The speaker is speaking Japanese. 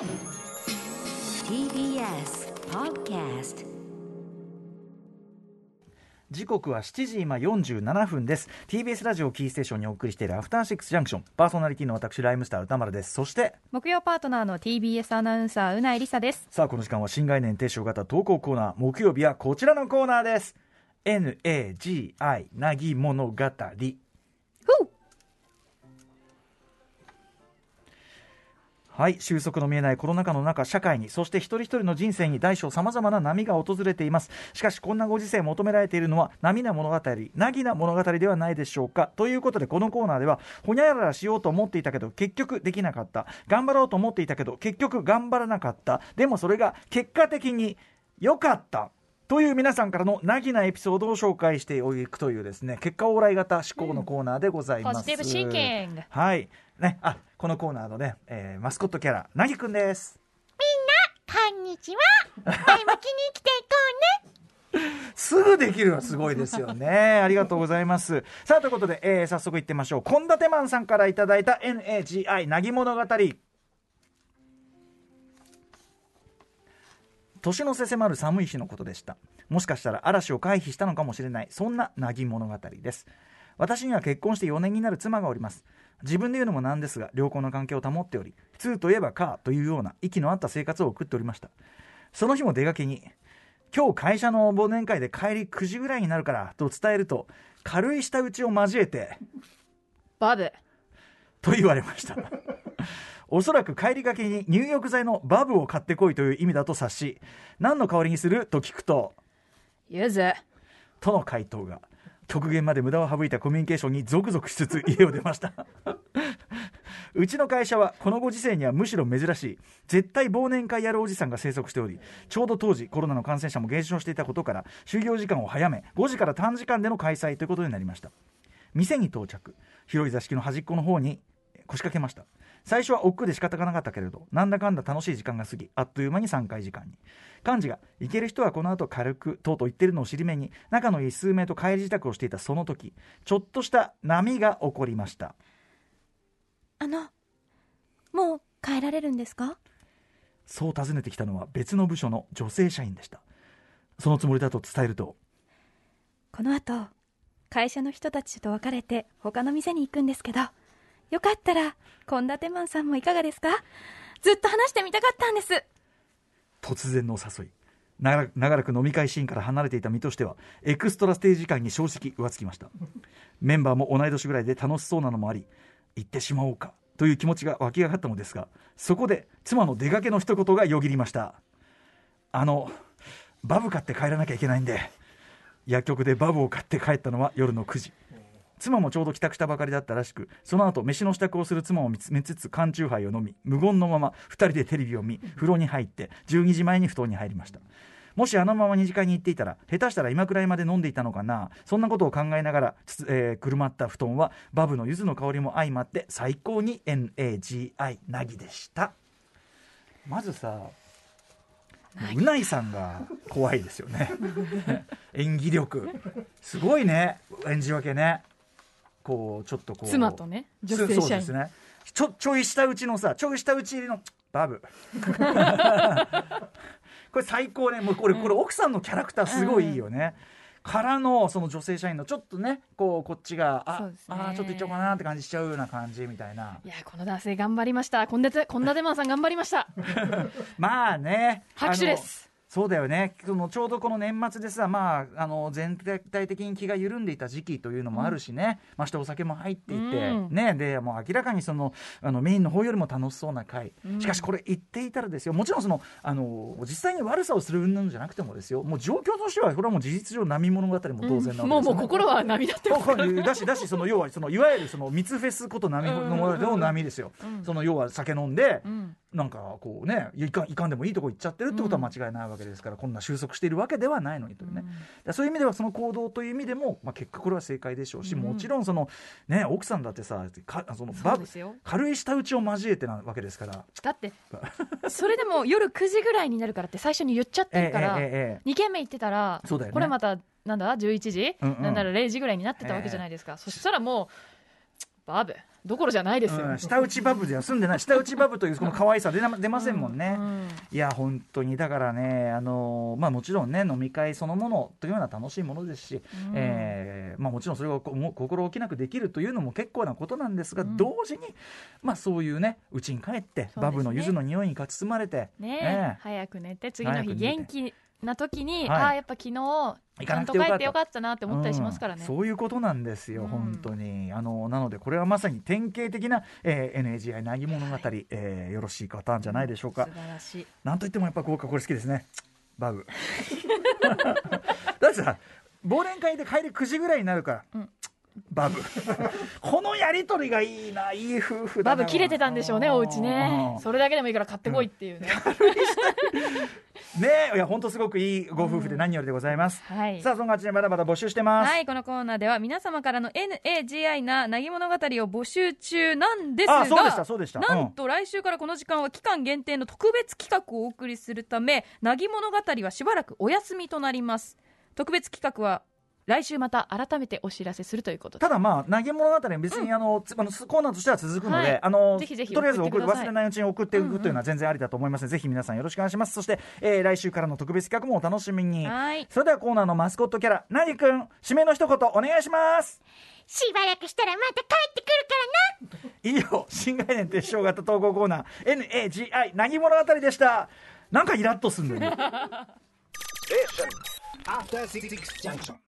TBS Podcast 時刻は7時今47分です。TBS ラジオキーステーションにお送りしているアフターシックスジャンクションパーソナリティの私ライムスター歌丸です。そして木曜パートナーの TBS アナウンサーうないりさです。さあこの時間は新概念提唱型投稿コーナー木曜日はこちらのコーナーです。NAGI なぎ物語はい収束の見えないコロナ禍の中社会にそして一人一人の人生に大小さまざまな波が訪れています。しかしこんなご時世求められているのは波な物語なぎな物語ではないでしょうか。ということでこのコーナーではほにゃららしようと思っていたけど結局できなかった。頑張ろうと思っていたけど結局頑張らなかった。でもそれが結果的に良かった。という皆さんからのなぎなエピソードを紹介していくというですね結果往来型思考のコーナーでございます、ポジティブシンキング。はい。ねあこのコーナーのね、えーマスコットキャラなぎくんですこんにちは。前向きに生きていこうね。すぐできるのはすごいですよね。ありがとうございます。さあ、ということで、えー早速いってみましょう。献立マンさんからいただいた NAGI なぎ物語。年の瀬迫る寒い日のことでした。もしかしたら嵐を回避したのかもしれない、そんななぎ物語です。私には結婚して4年になる妻がおります。自分で言うのもなんですが、良好な関係を保っており、普通といえばカーというような息の合った生活を送っておりました。その日も出かけに、今日会社の忘年会で帰り9時ぐらいになるからと伝えると軽い舌打ちを交えてバブ。と言われました。おそらく帰りがけに入浴剤のバブを買ってこいという意味だと察し何の香りにすると聞くとゆずとの回答が極限まで無駄を省いたコミュニケーションにゾクゾクしつつ家を出ました。うちの会社はこのご時世にはむしろ珍しい絶対忘年会やるおじさんが生息しておりちょうど当時コロナの感染者も減少していたことから就業時間を早め5時から短時間での開催ということになりました。店に到着。広い座敷の端っこの方に腰掛けました最初は億劫で仕方がなかったけれどなんだかんだ楽しい時間が過ぎあっという間に3回時間に。幹事が行ける人はこの後軽くとうとう言ってるのを尻目に仲のいい数名と帰り支度をしていたその時ちょっとした波が起こりましたあの、もう帰られるんですか？そう尋ねてきたのは別の部署の女性社員でした。そのつもりだと伝えるとこの後、会社の人たちと別れて他の店に行くんですけど、よかったら、献立マンさんもいかがですか？ずっと話してみたかったんです。突然のお誘い。長らく飲み会シーンから離れていた身としてはエクストラステージ感に正直浮つきました。メンバーも同い年ぐらいで楽しそうなのもあり行ってしまおうかという気持ちが湧き上がったのですがそこで妻の出かけの一言がよぎりました。あのバブ買って帰らなきゃいけないんで薬局でバブを買って帰ったのは夜の9時。妻もちょうど帰宅したばかりだったらしくその後飯の支度をする妻を見つめつつ缶チューハイを飲み無言のまま2人でテレビを見風呂に入って12時前に布団に入りました。もしあのまま二次会に行っていたら下手したら今くらいまで飲んでいたのかなそんなことを考えながら、つえーくるまった布団はバブの柚子の香りも相まって最高に NAGI なぎでした。まずさうないさんが怖いですよね。演技力。すごいね演じ分けねこうちょっとこう。妻とね女性社員そうですね。ちょちょい下打ちのさちょい下打ち入りのバブ。これ最高ね。もうこれこれ奥さんのキャラクターすごいいいよね、からのその女性社員のちょっとねこうこっちがあ、ね。あーちょっといっちゃおうかなって感じしちゃうような感じみたいな。いやこの男性頑張りました。献立献立マンさん頑張りました。まあね。拍手ですそうだよね。そのちょうどこの年末でさ、まあ、あの全体的に気が緩んでいた時期というのもあるしね、ましてお酒も入っていて、うん。ね、でもう明らかにそのあのメインの方よりも楽しそうな回、うん。しかしこれ言っていたらですよ。もちろんそのあの実際に悪さをする云々じゃなくてもですよ。もう状況としてはこれはもう事実上波物語も当然なわけですよ、ねもうもう心は涙って だしだしその要はそのいわゆるその密フェスこと波物語の波ですよ、うん。その要は酒飲んで、うんなんかこうねいかんいかんでもいいとこ行っちゃってるってことは間違いないわけですから、こんな収束しているわけではないのにというね、だからそういう意味ではその行動という意味でも、まあ、結果これは正解でしょうし、うん。もちろんその、ね、奥さんだってさかそのそうですよ。軽い舌打ちを交えてなわけですから。だってそれでも夜9時ぐらいになるからって最初に言っちゃってるから、ええええええ。2軒目行ってたら、ね。これまたなんだ11時、うんうん。なんなら0時ぐらいになってたわけじゃないですか、そしたらもうバブどころじゃないですよ、うん、下打ちバブでは住んでない。下打ちバブというこの可愛さ出な 出ませんもんね、うんいや本当にだからねあのまあもちろんね飲み会そのものというのは楽しいものですし、えーまあもちろんそれをこも心置きなくできるというのも結構なことなんですが、うん。同時にまあそういうね家に帰って、バブの柚子の匂いに包まれてねえええ。早く寝て次の日元気な時に、はい。ああやっぱ昨日行ちかゃと帰ってよかったなって思ったりしますからね、うん。そういうことなんですよ、うん本当に。あのなのでこれはまさに典型的な、えー NAGI なぎ物語、えーよろしいパターンじゃないでしょうか、素晴らしい。なんといってもやっぱ豪華これ好きですね。バブ。だってさ忘年会で帰り9時ぐらいになるから、うん。バブ。このやりとりがいいないい夫婦だな。バブ切れてたんでしょうねお家ね。うん。それだけでもいいから買ってこいっていうね、ねえいや本当すごくいいご夫婦で何よりでございます、はい。さあそのうちでまだまだ募集してます、はい、このコーナーでは皆様からの NAGI ななぎ物語を募集中なんですが、あそうでしたそうでした。うん。なんと来週からこの時間は期間限定の特別企画をお送りするため、なぎ物語はしばらくお休みとなります。特別企画は来週また改めてお知らせするということで。ただまあ投げ物語は別にあの、つあのコーナーとしては続くので、はい。あのぜひぜひとりあえず送る忘れないうちに送っていくというのは全然ありだと思いますので、ぜひ皆さんよろしくお願いします。そして、えー来週からの特別企画もお楽しみに。はい。それではコーナーのマスコットキャラなぎくん締めの一言お願いします。しばらくしたらまた帰ってくるからな。以上新概念鉄章型投稿コーナー NAGI なぎ物語でした。なんかイラッとすんだよね。After Six Junction.